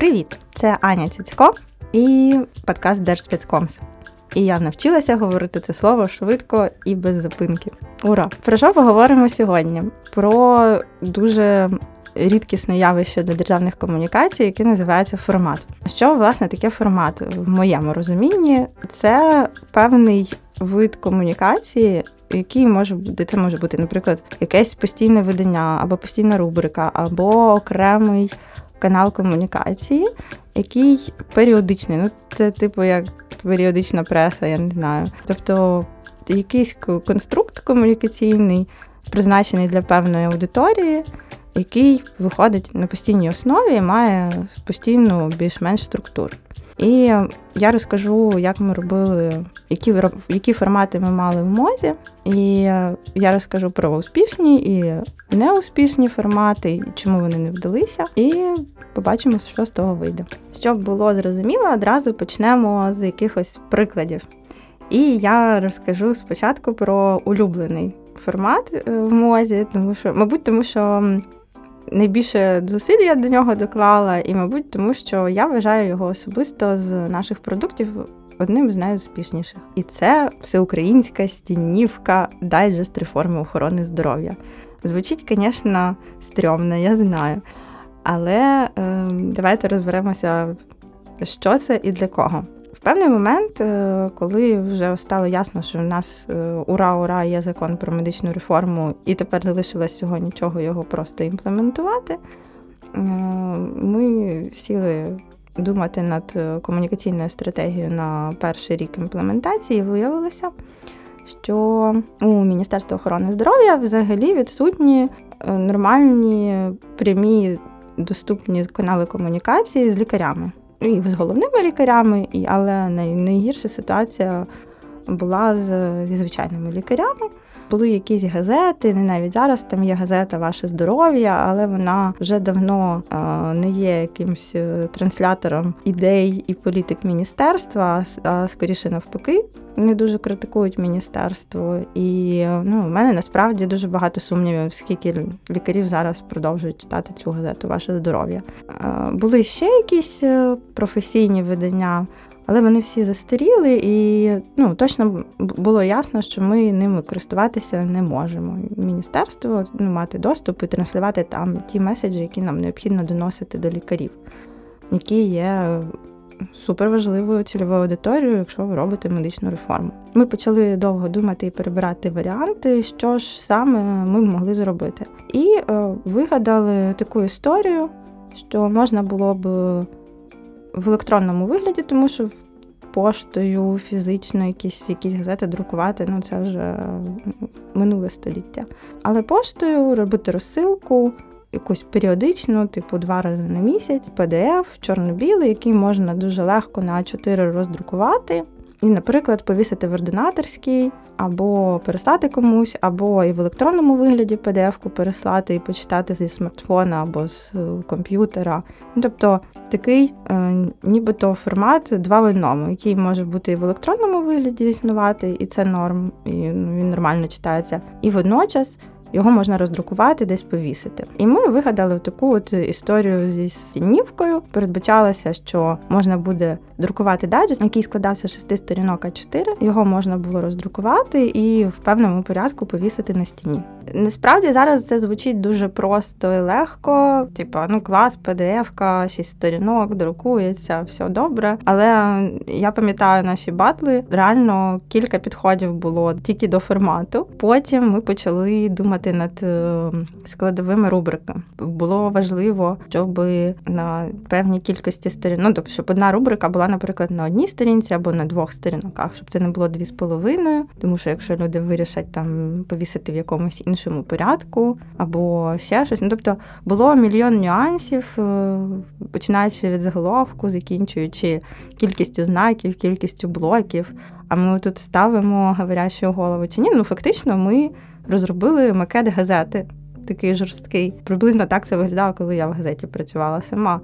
Привіт! Це Аня Цицько і подкаст Держспецкомс. І я навчилася говорити це слово швидко і без запинки. Ура! Про що поговоримо сьогодні? Про дуже рідкісне явище для державних комунікацій, яке називається формат. Що власне таке формат в моєму розумінні? Це певний вид комунікації, який може бути, це може бути, наприклад, якесь постійне видання, або постійна рубрика, або окремий канал комунікації, який періодичний. Ну, це типу як періодична преса, я не знаю. Тобто якийсь конструкт комунікаційний, призначений для певної аудиторії, який виходить на постійній основі і має постійну більш-менш структуру. І я розкажу, як ми робили, які які формати ми мали в мозі. І я розкажу про успішні і неуспішні формати, чому вони не вдалися. І побачимо, що з того вийде. Щоб було зрозуміло, одразу почнемо з якихось прикладів. І я розкажу спочатку про улюблений формат е, в мозі, тому що, мабуть, тому що найбільше зусиль я до нього доклала, і, мабуть, тому що я вважаю його особисто з наших продуктів одним з найуспішніших. І це всеукраїнська стінівка дайджест реформи охорони здоров'я. Звучить, звісно, стрьомно, я знаю. Але е, давайте розберемося, що це і для кого. Певний момент, е, коли вже стало ясно, що в нас е, ура-ура є закон про медичну реформу, і тепер залишилось всього нічого його просто імплементувати, е, ми сіли думати над комунікаційною стратегією на перший рік імплементації, виявилося, що у Міністерства охорони здоров'я взагалі відсутні нормальні прямі доступні канали комунікації з лікарями і з головними лікарями, і, але найгірша ситуація була з, зі звичайними лікарями. Були якісь газети, не навіть зараз там є газета Ваше здоров'я, але вона вже давно не є якимсь е, транслятором ідей і політик міністерства, а скоріше навпаки. Не дуже критикують міністерство, і ну, в мене насправді дуже багато сумнівів, скільки лікарів зараз продовжують читати цю газету Ваше здоров'я. Були ще якісь е, професійні видання. Але вони всі застаріли, і ну точно було ясно, що ми ними користуватися не можемо. Міністерство ну, мати доступ і транслювати там ті меседжі, які нам необхідно доносити до лікарів, які є суперважливою цільовою аудиторією, якщо ви робите медичну реформу. Ми почали довго думати і перебирати варіанти, що ж саме ми могли зробити. І е, вигадали таку історію, що можна було б в електронному вигляді, тому що поштою фізично якісь якісь газети друкувати ну це вже минуле століття. Але поштою робити розсилку. Якусь періодичну, типу два рази на місяць, PDF, чорно-білий, який можна дуже легко на А4 роздрукувати, і, наприклад, повісити в ординаторській, або переслати комусь, або і в електронному вигляді PDF-ку переслати і почитати зі смартфона або з е, комп'ютера. Тобто такий е, нібито формат два в одному, який може бути і в електронному вигляді існувати, і це норм, і ну, він нормально читається. І водночас його можна роздрукувати, десь повісити. І ми вигадали таку от історію зі стінівкою. Передбачалося, що можна буде друкувати дайджест, який складався з шести сторінок А4. Його можна було роздрукувати і в певному порядку повісити на стіні. Насправді зараз це звучить дуже просто і легко. Типу, ну клас, PDF-ка, шість сторінок, друкується, все добре. Але я пам'ятаю наші батли. Реально кілька підходів було тільки до формату. Потім ми почали думати над е, складовими рубриками. Було важливо, щоб на певній кількості сторінок, ну, тобто, щоб одна рубрика була, наприклад, на одній сторінці або на двох сторінках, щоб це не було дві з половиною. Тому що якщо люди вирішать там повісити в якомусь іншому іншому порядку, або ще щось. Ну, Тобто було мільйон нюансів, е, починаючи від заголовку, закінчуючи кількістю знаків, кількістю блоків. А ми тут ставимо говорящу голову чи ні. Ну, фактично, ми розробили макет газети. Такий жорсткий. Приблизно так це виглядало, коли я в газеті працювала сама.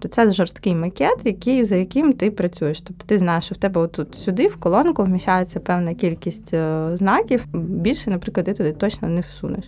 То це жорсткий макет, який, за яким ти працюєш. Тобто ти знаєш, що в тебе отут сюди в колонку вміщається певна кількість е, знаків. Більше, наприклад, ти туди точно не всунеш.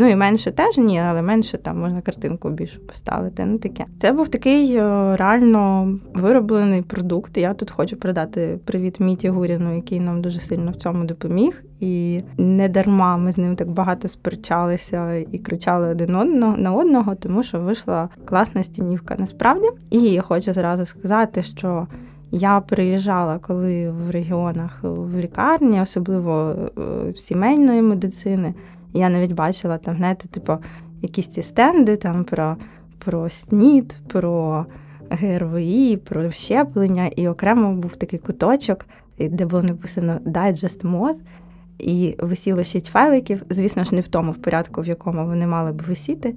Ну і менше теж ні, але менше там можна картинку більшу поставити. Ну таке. Це був такий е, реально вироблений продукт. Я тут хочу передати привіт Міті Гуріну, який нам дуже сильно в цьому допоміг. І не дарма ми з ним так багато сперечалися і кричали один одного на одного, тому що вийшла класна стінівка насправді. І я хочу зразу сказати, що. Я приїжджала, коли в регіонах в лікарні, особливо е, сімейної медицини. Я навіть бачила там, знаєте, типу, якісь ці стенди там про про СНІД, про ГРВІ, про щеплення, і окремо був такий куточок, де було написано Digest MOZ, і висіло шість файликів, звісно ж, не в тому в порядку, в якому вони мали б висіти.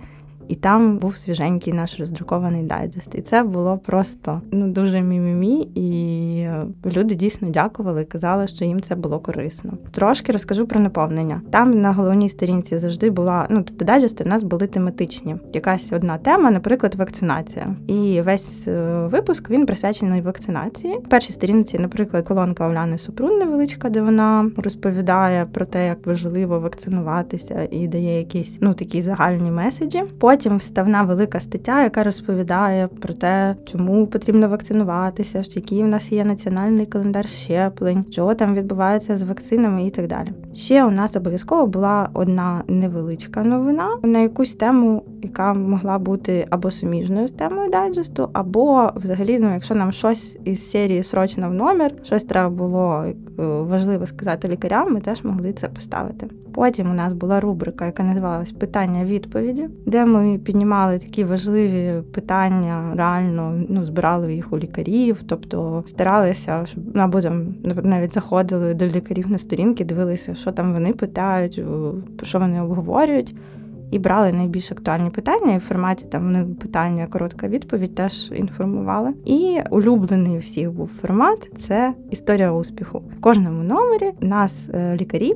І там був свіженький наш роздрукований дайджест. І це було просто ну дуже мімімі, і люди дійсно дякували, казали, що їм це було корисно. Трошки розкажу про наповнення. Там на головній сторінці завжди була. Ну тобто дайджести в нас були тематичні. Якась одна тема, наприклад, вакцинація. І весь е, випуск він присвячений вакцинації. В першій сторінці, наприклад, колонка Оляни Супрун невеличка, де вона розповідає про те, як важливо вакцинуватися, і дає якісь ну такі загальні меседжі. Потім вставна велика стаття, яка розповідає про те, чому потрібно вакцинуватися, який в нас є національний календар щеплень, що там відбувається з вакцинами і так далі. Ще у нас обов'язково була одна невеличка новина на якусь тему, яка могла бути або суміжною з темою дайджесту, або взагалі, ну якщо нам щось із серії срочно в номер, щось треба було е, важливо сказати лікарям, ми теж могли це поставити. Потім у нас була рубрика, яка називалась Питання-відповіді, де ми піднімали такі важливі питання, реально ну, збирали їх у лікарів, тобто старалися, щоб ну, або там навіть заходили до лікарів на сторінки, дивилися, що там вони питають, що вони обговорюють. І брали найбільш актуальні питання, і в форматі там вони питання, коротка відповідь теж інформували. І улюблений всіх був формат це історія успіху. В кожному номері нас е, лікарі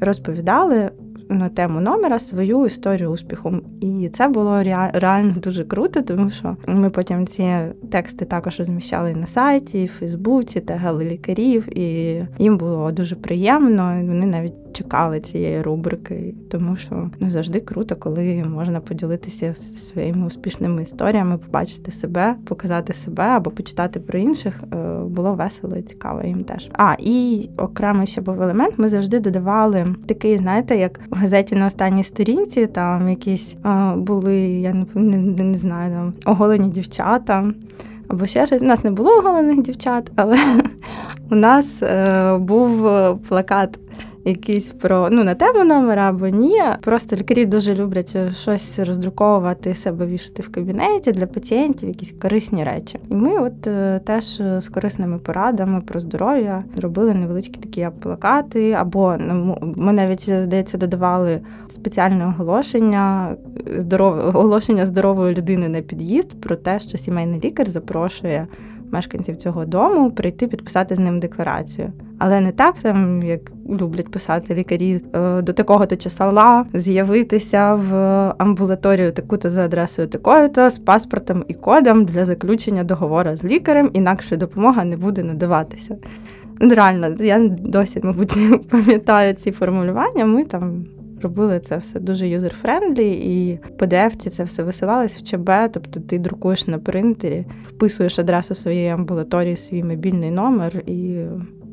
розповідали на тему номера свою історію успіху. І це було реально дуже круто, тому що ми потім ці тексти також розміщали на сайті, в Фейсбуці, тегали лікарів, і їм було дуже приємно. Вони навіть чекали цієї рубрики, тому що ну завжди круто, коли можна поділитися своїми успішними історіями, побачити себе, показати себе або почитати про інших. Е, було весело і цікаво їм теж. А і окремо ще був елемент. Ми завжди додавали такий, знаєте, як в газеті на останній сторінці, там якісь а, були, я не, не, не знаю, там оголені дівчата. Або ще щось. У нас не було оголених дівчат, але у нас е, був плакат якийсь про ну на тему номера або ні. Просто лікарі дуже люблять щось роздруковувати себе, вішати в кабінеті для пацієнтів, якісь корисні речі. І ми, от е, теж з корисними порадами про здоров'я робили невеличкі такі плакати, або ну, ми навіть здається додавали спеціальне оголошення, здорове оголошення здорової людини на під'їзд про те, що сімейний лікар запрошує мешканців цього дому прийти підписати з ним декларацію. Але не так, там як люблять писати лікарі е, до такого-то числа з'явитися в амбулаторію таку-то за адресою такою-то з паспортом і кодом для заключення договору з лікарем, інакше допомога не буде надаватися. Ну, реально, я досі, мабуть, пам'ятаю ці формулювання. Ми там робили це все дуже user-friendly, і в pdf це все висилалось в ЧБ, тобто ти друкуєш на принтері, вписуєш адресу своєї амбулаторії, свій мобільний номер і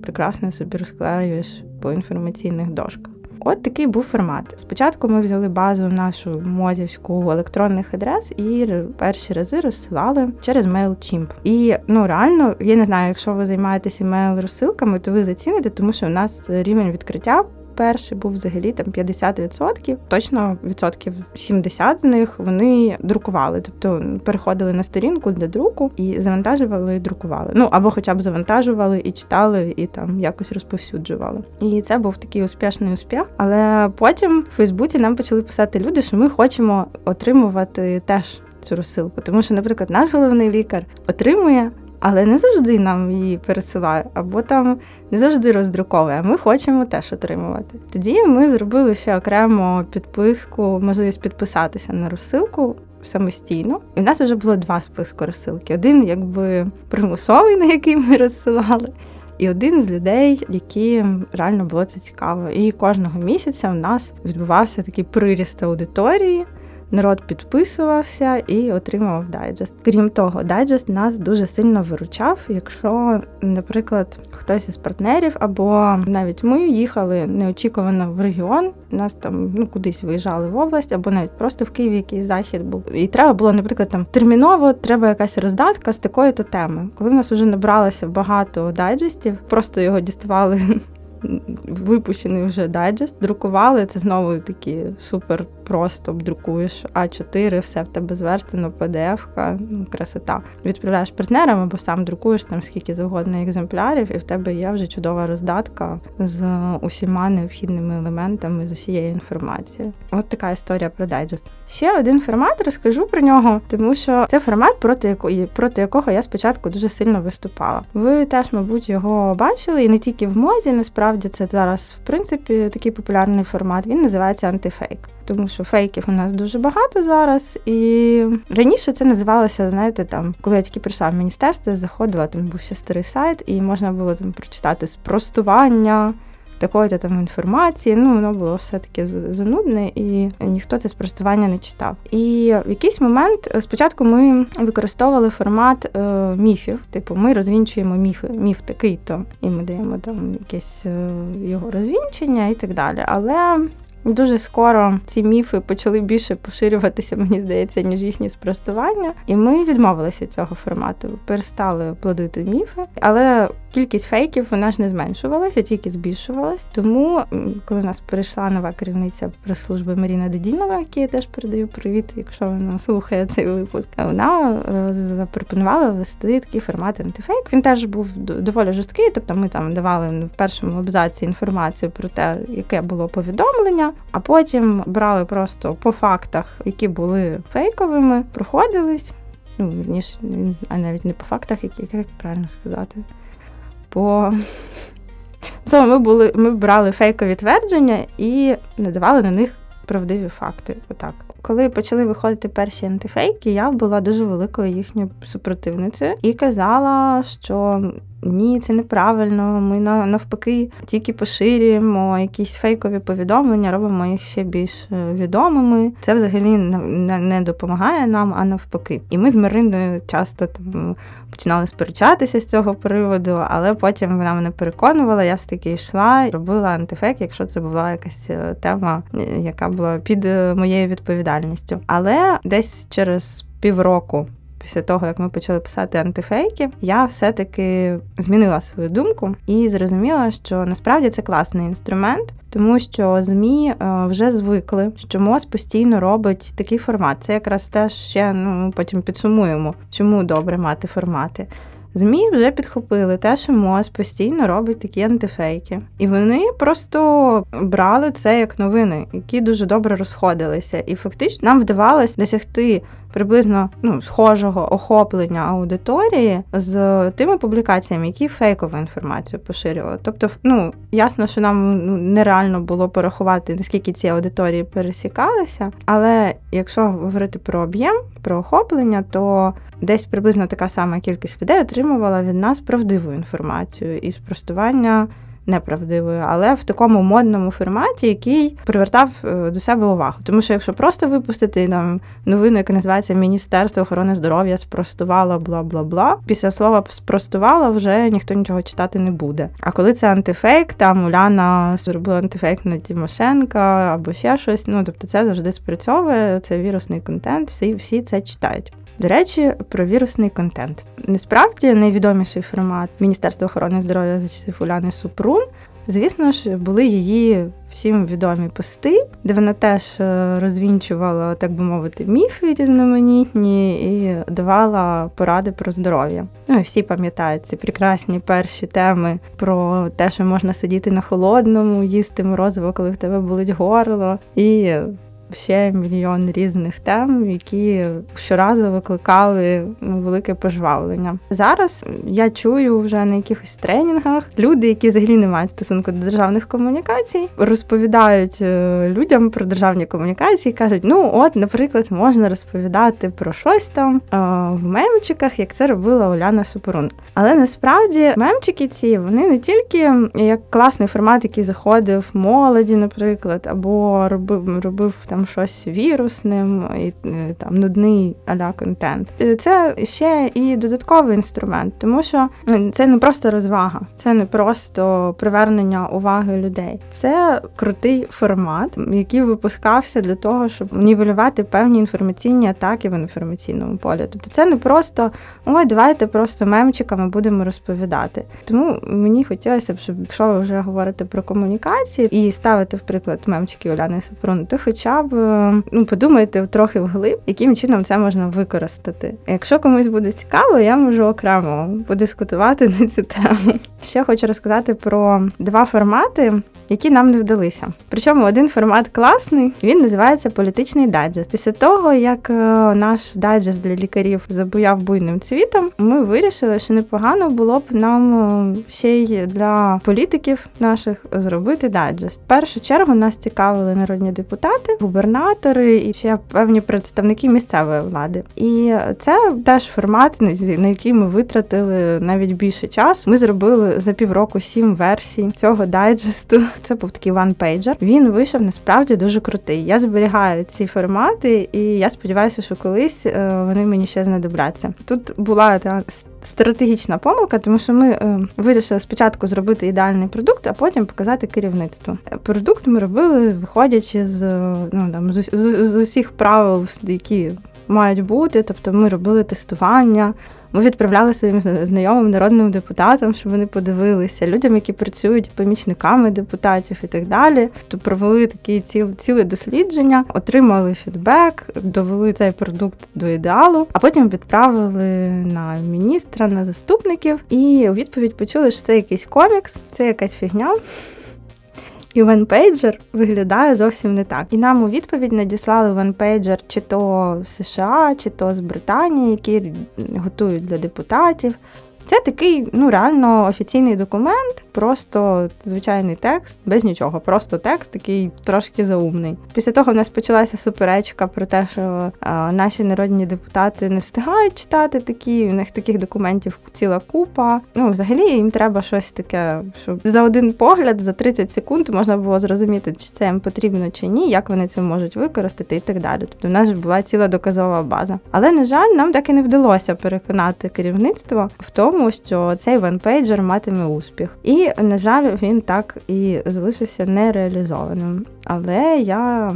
прекрасно собі розклеюєш по інформаційних дошках. От такий був формат. Спочатку ми взяли базу нашу мозівську електронних адрес і перші рази розсилали через MailChimp. І ну реально, я не знаю, якщо ви займаєтеся email розсилками, то ви заціните, тому що у нас рівень відкриття перший був взагалі там 50%, точно відсотків 70 з них вони друкували, тобто переходили на сторінку для друку і завантажували і друкували. Ну або хоча б завантажували і читали, і там якось розповсюджували. І це був такий успішний успіх. Але потім в Фейсбуці нам почали писати люди, що ми хочемо отримувати теж цю розсилку, тому що, наприклад, наш головний лікар отримує але не завжди нам її пересилає, або там не завжди роздруковує. Ми хочемо теж отримувати. Тоді ми зробили ще окремо підписку, можливість підписатися на розсилку. Самостійно, і в нас вже було два списки розсилки. Один, якби примусовий, на який ми розсилали, і один з людей, які реально було це цікаво. І кожного місяця в нас відбувався такий приріст аудиторії народ підписувався і отримував дайджест. Крім того, дайджест нас дуже сильно виручав, якщо, наприклад, хтось із партнерів або навіть ми їхали неочікувано в регіон, нас там ну кудись виїжджали в область, або навіть просто в Києві якийсь захід був. І треба було, наприклад, там терміново треба якась роздатка з такої то теми. Коли в нас вже набралося багато дайджестів, просто його діставали випущений вже дайджест, друкували. Це знову такі супер просто друкуєш А4, все в тебе зверстано, PDF-ка, ну, красота. Відправляєш партнерам або сам друкуєш там скільки завгодно екземплярів, і в тебе є вже чудова роздатка з усіма необхідними елементами з усієї інформації. От така історія про дайджест. Ще один формат розкажу про нього, тому що це формат, проти якої проти якого я спочатку дуже сильно виступала. Ви теж, мабуть, його бачили, і не тільки в мозі, насправді це зараз, в принципі, такий популярний формат. Він називається антифейк. Тому що фейків у нас дуже багато зараз. І раніше це називалося, знаєте, там, коли я тільки прийшла в міністерство, заходила, там був ще старий сайт, і можна було там прочитати спростування такої-то там інформації. Ну, воно було все таки занудне, і ніхто це спростування не читав. І в якийсь момент е, спочатку ми використовували формат е, міфів. Типу, ми розвінчуємо міфи, міф такий-то, і ми даємо там якесь е, його розвінчення і так далі. Але Дуже скоро ці міфи почали більше поширюватися, мені здається, ніж їхні спростування. І ми відмовилися від цього формату, перестали плодити міфи, але кількість фейків вона ж не зменшувалася, тільки збільшувалась. Тому, коли нас перейшла нова керівниця прес-служби Маріна Дедінова, якій я теж передаю привіт, якщо вона слухає цей випуск, вона е, запропонувала ввести такий формат антифейк. Він теж був доволі жорсткий, тобто ми там давали в першому абзаці інформацію про те, яке було повідомлення а потім брали просто по фактах, які були фейковими, проходились. Ну, верніше, а навіть не по фактах, які як правильно сказати. По Словом, ми були, ми брали фейкові твердження і надавали на них правдиві факти. Отак. Коли почали виходити перші антифейки, я була дуже великою їхньою супротивницею і казала, що ні, це неправильно. Ми навпаки тільки поширюємо якісь фейкові повідомлення, робимо їх ще більш е, відомими. Це взагалі не допомагає нам, а навпаки. І ми з Мариною часто там починали сперечатися з цього приводу, але потім вона мене переконувала. Я все таки йшла, робила антифейк, якщо це була якась е, тема, е, яка була під моєю відповідальністю. Але десь через півроку після того, як ми почали писати антифейки, я все-таки змінила свою думку і зрозуміла, що насправді це класний інструмент, тому що ЗМІ е, вже звикли, що МОЗ постійно робить такий формат. Це якраз теж ще ну потім підсумуємо, чому добре мати формати. ЗМІ вже підхопили те, що МОЗ постійно робить такі антифейки. І вони просто брали це як новини, які дуже добре розходилися. І фактично нам вдавалось досягти приблизно ну, схожого охоплення аудиторії з тими публікаціями, які фейкову інформацію поширювали. Тобто, ну ясно, що нам ну, нереально було порахувати, наскільки ці аудиторії пересікалися. Але якщо говорити про об'єм, про охоплення, то десь приблизно така сама кількість людей отримувала від нас правдиву інформацію і спростування неправдивою, але в такому модному форматі, який привертав е, до себе увагу. Тому що якщо просто випустити там новину, яка називається Міністерство охорони здоров'я спростувало бла бла бла, після слова спростувало вже ніхто нічого читати не буде. А коли це антифейк, там Уляна зробила антифейк на Тимошенка або ще щось. Ну тобто це завжди спрацьовує. Це вірусний контент, всі, всі це читають. До речі, про вірусний контент. Насправді найвідоміший формат Міністерства охорони здоров'я за часів Уляни Супрун. Звісно ж, були її всім відомі пости, де вона теж е, розвінчувала, так би мовити, міфи різноманітні і давала поради про здоров'я. Ну і всі пам'ятають ці прекрасні перші теми про те, що можна сидіти на холодному, їсти морозиво, коли в тебе болить горло, і ще мільйон різних тем, які щоразу викликали велике пожвавлення. Зараз я чую вже на якихось тренінгах люди, які взагалі не мають стосунку до державних комунікацій, розповідають е, людям про державні комунікації, кажуть: ну, от, наприклад, можна розповідати про щось там е, в мемчиках, як це робила Оляна Супорун. Але насправді мемчики ці вони не тільки як класний формат, який заходив молоді, наприклад, або робив робив там щось вірусним і е, там нудний аля контент. Це ще і додатковий інструмент, тому що це не просто розвага, це не просто привернення уваги людей. Це крутий формат, який випускався для того, щоб нівелювати певні інформаційні атаки в інформаційному полі. Тобто це не просто ой, давайте просто мемчиками будемо розповідати. Тому мені хотілося б, щоб якщо ви вже говорите про комунікації і ставите, в приклад, мемчики Уляни Сапрун, то хоча б ну подумайте трохи вглиб, яким чином це можна використати. Якщо комусь буде цікаво, я можу окремо подискутувати на цю тему. Ще хочу розказати про два формати, які нам не вдалися. Причому один формат класний, він називається політичний дайджест. Після того, як е, наш дайджест для лікарів забуяв буйним цвітом, ми вирішили, що непогано було б нам е, ще й для політиків наших зробити дайджест. В першу чергу нас цікавили народні депутати, губернатори і ще певні представники місцевої влади. І це теж формат, на який ми витратили навіть більше часу. Ми зробили за півроку сім версій цього дайджесту. Це був такий one-pager. Він вийшов насправді дуже крутий. Я зберігаю ці формати, і я сподіваюся, що колись е, вони мені ще знадобляться. Тут була та стратегічна помилка, тому що ми е, вирішили спочатку зробити ідеальний продукт, а потім показати керівництво. Продукт ми робили, виходячи з ну там з, з, з усіх правил, які мають бути. Тобто ми робили тестування, ми відправляли своїм знайомим народним депутатам, щоб вони подивилися, людям, які працюють помічниками депутатів і так далі. То провели такі ціли, ціле дослідження, отримали фідбек, довели цей продукт до ідеалу, а потім відправили на міністра, на заступників. І у відповідь почули, що це якийсь комікс, це якась фігня. І one-pager виглядає зовсім не так. І нам у відповідь надіслали one-pager чи то з США, чи то з Британії, які готують для депутатів. Це такий, ну реально офіційний документ, просто звичайний текст, без нічого, просто текст, такий трошки заумний. Після того в нас почалася суперечка про те, що а, наші народні депутати не встигають читати такі. У них таких документів ціла купа. Ну, взагалі їм треба щось таке, щоб за один погляд, за 30 секунд можна було зрозуміти, чи це їм потрібно чи ні, як вони це можуть використати і так далі. Тобто в нас була ціла доказова база. Але на жаль, нам так і не вдалося переконати керівництво в тому тому, що цей one-pager матиме успіх. І, на жаль, він так і залишився нереалізованим. Але я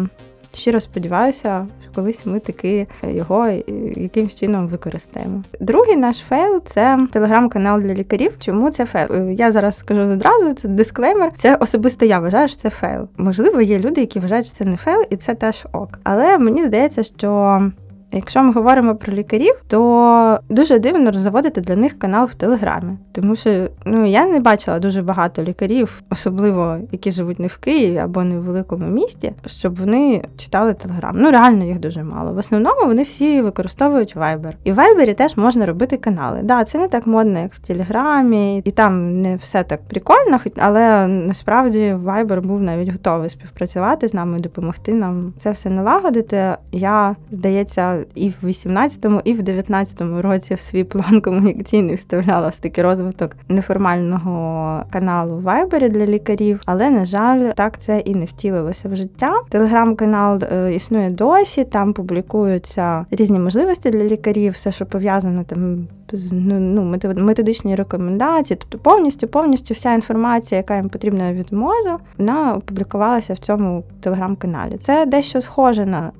щиро сподіваюся, що колись ми таки його якимось чином використаємо. Другий наш fail це телеграм-канал для лікарів. Чому це fail? Я зараз скажу одразу, це дисклеймер. Це особисто я вважаю, що це fail. Можливо, є люди, які вважають, що це не fail, і це теж ок. Але мені здається, що Якщо ми говоримо про лікарів, то дуже дивно заводити для них канал в Телеграмі, тому що ну я не бачила дуже багато лікарів, особливо які живуть не в Києві або не в великому місті, щоб вони читали Телеграм. Ну реально їх дуже мало. В основному вони всі використовують Viber. І в Viber теж можна робити канали. Да, це не так модно, як в Телеграмі, і там не все так прикольно, але насправді Viber був навіть готовий співпрацювати з нами, допомогти нам це все налагодити. Я здається і в 18-му, і в 19-му році в свій план комунікаційний вставляла ось такий розвиток неформального каналу в Viber для лікарів. Але на жаль, так це і не втілилося в життя. Телеграм-канал е, існує досі. Там публікуються різні можливості для лікарів, все, що пов'язано там Ну, ну, методичні рекомендації, тобто повністю повністю вся інформація, яка їм потрібна від мозу, вона опублікувалася в цьому телеграм-каналі. Це дещо схоже на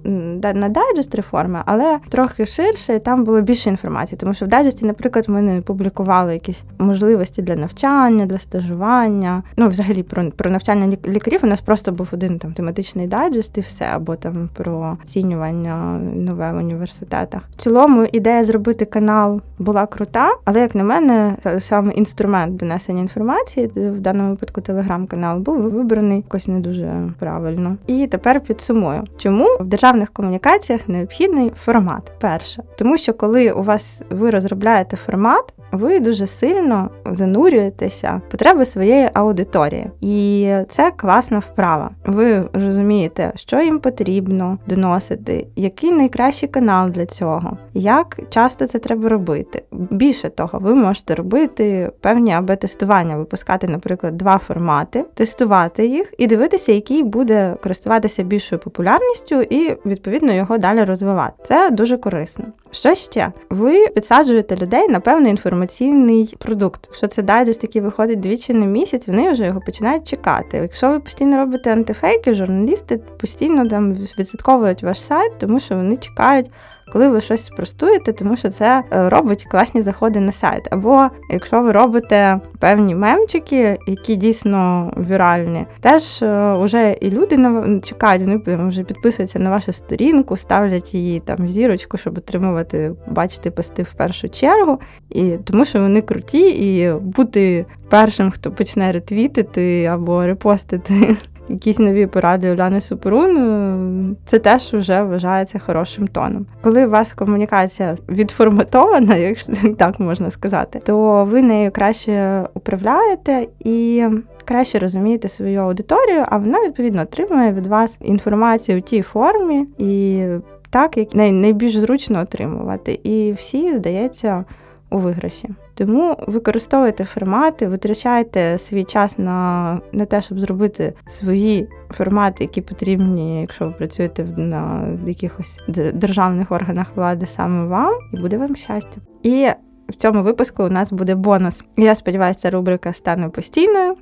на дайджест реформи, але трохи ширше, і там було більше інформації. Тому що в дайджесті, наприклад, ми не публікували якісь можливості для навчання, для стажування. Ну, взагалі, про про навчання лікарів у нас просто був один там тематичний дайджест і все, або там про оцінювання нове в університетах. В цілому ідея зробити канал була була крута, але як на мене, саме інструмент донесення інформації в даному випадку телеграм-канал був вибраний якось не дуже правильно. І тепер підсумую, чому в державних комунікаціях необхідний формат. Перше, тому що коли у вас ви розробляєте формат, ви дуже сильно занурюєтеся в потреби своєї аудиторії, і це класна вправа. Ви розумієте, що їм потрібно доносити, який найкращий канал для цього, як часто це треба робити. Більше того, ви можете робити певні аб тестування, випускати, наприклад, два формати, тестувати їх і дивитися, який буде користуватися більшою популярністю, і відповідно його далі розвивати. Це дуже корисно. Що ще? Ви підсаджуєте людей на певний інформаційний продукт. Якщо це дайджест, який виходить двічі на місяць, вони вже його починають чекати. Якщо ви постійно робите антифейки, журналісти постійно там відслідковують ваш сайт, тому що вони чекають коли ви щось спростуєте, тому що це е, робить класні заходи на сайт. Або якщо ви робите певні мемчики, які дійсно віральні, теж е, і люди чекають, вони вже підписуються на вашу сторінку, ставлять її там в зірочку, щоб отримувати, бачити пости в першу чергу, і тому що вони круті, і бути першим, хто почне ретвітити або репостити якісь нові поради Уляни Супорун, е, це теж вже вважається хорошим тоном. Коли у вас комунікація відформатована, якщо так можна сказати, то ви нею краще управляєте і. Краще розумієте свою аудиторію, а вона відповідно отримує від вас інформацію в тій формі і так, як найбільш зручно отримувати. І всі, здається, у виграші. Тому використовуйте формати, витрачайте свій час на на те, щоб зробити свої формати, які потрібні, якщо ви працюєте на якихось державних органах влади саме вам, і буде вам щастя. І в цьому випуску у нас буде бонус. Я сподіваюся, рубрика стане постійною.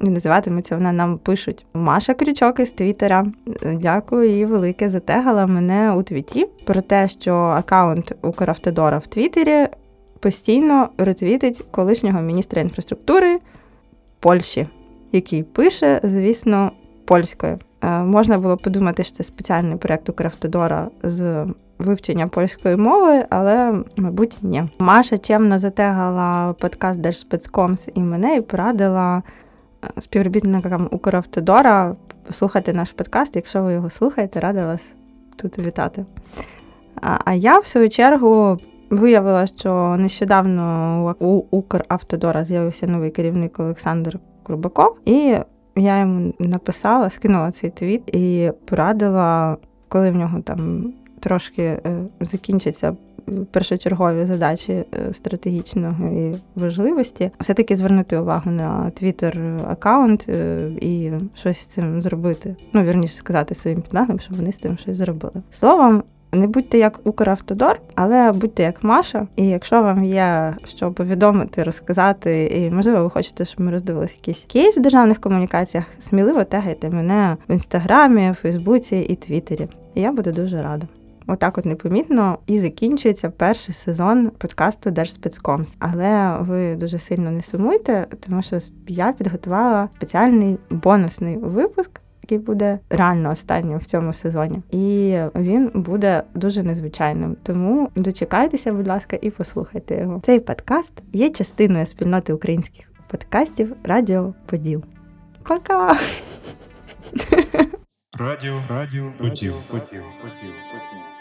І називатиметься вона нам пишуть Маша Крючок із Твіттера. Дякую їй велике затегала мене у твіті про те, що аккаунт Укравтодора в Твіттері постійно ретвітить колишнього міністра інфраструктури Польщі, який пише, звісно, польською. Е, можна було подумати, що це спеціальний проєкт Укравтодора з вивчення польської мови, але, мабуть, ні. Маша чемно затегала подкаст Держспецкомс і мене і порадила е, співробітникам Укравтодора слухати наш подкаст. Якщо ви його слухаєте, рада вас тут вітати. А я, в свою чергу, Виявила, що нещодавно у Укравтодора з'явився новий керівник Олександр Курбаков, і я йому написала, скинула цей твіт і порадила, коли в нього там трошки е, закінчаться першочергові задачі е, стратегічної важливості, все-таки звернути увагу на твіттер аккаунт е, і щось з цим зробити. Ну, вірніше сказати своїм підлеглим, щоб вони з тим щось зробили. Словом. Не будьте як Укравтодор, але будьте як Маша. І якщо вам є що повідомити, розказати, і можливо, ви хочете, щоб ми роздивилися якийсь кейс в державних комунікаціях, сміливо тегайте мене в інстаграмі, Фейсбуці і Твіттері. Я буду дуже рада. Отак, от непомітно, і закінчується перший сезон подкасту Держспецкомс. Але ви дуже сильно не сумуйте, тому що я підготувала спеціальний бонусний випуск який буде реально останнім в цьому сезоні, і він буде дуже незвичайним. Тому дочекайтеся, будь ласка, і послухайте його. Цей подкаст є частиною спільноти українських подкастів Радіо Поділ. Пока! Радіо Радіо Поділ. Поділ. Поділ. Поділ.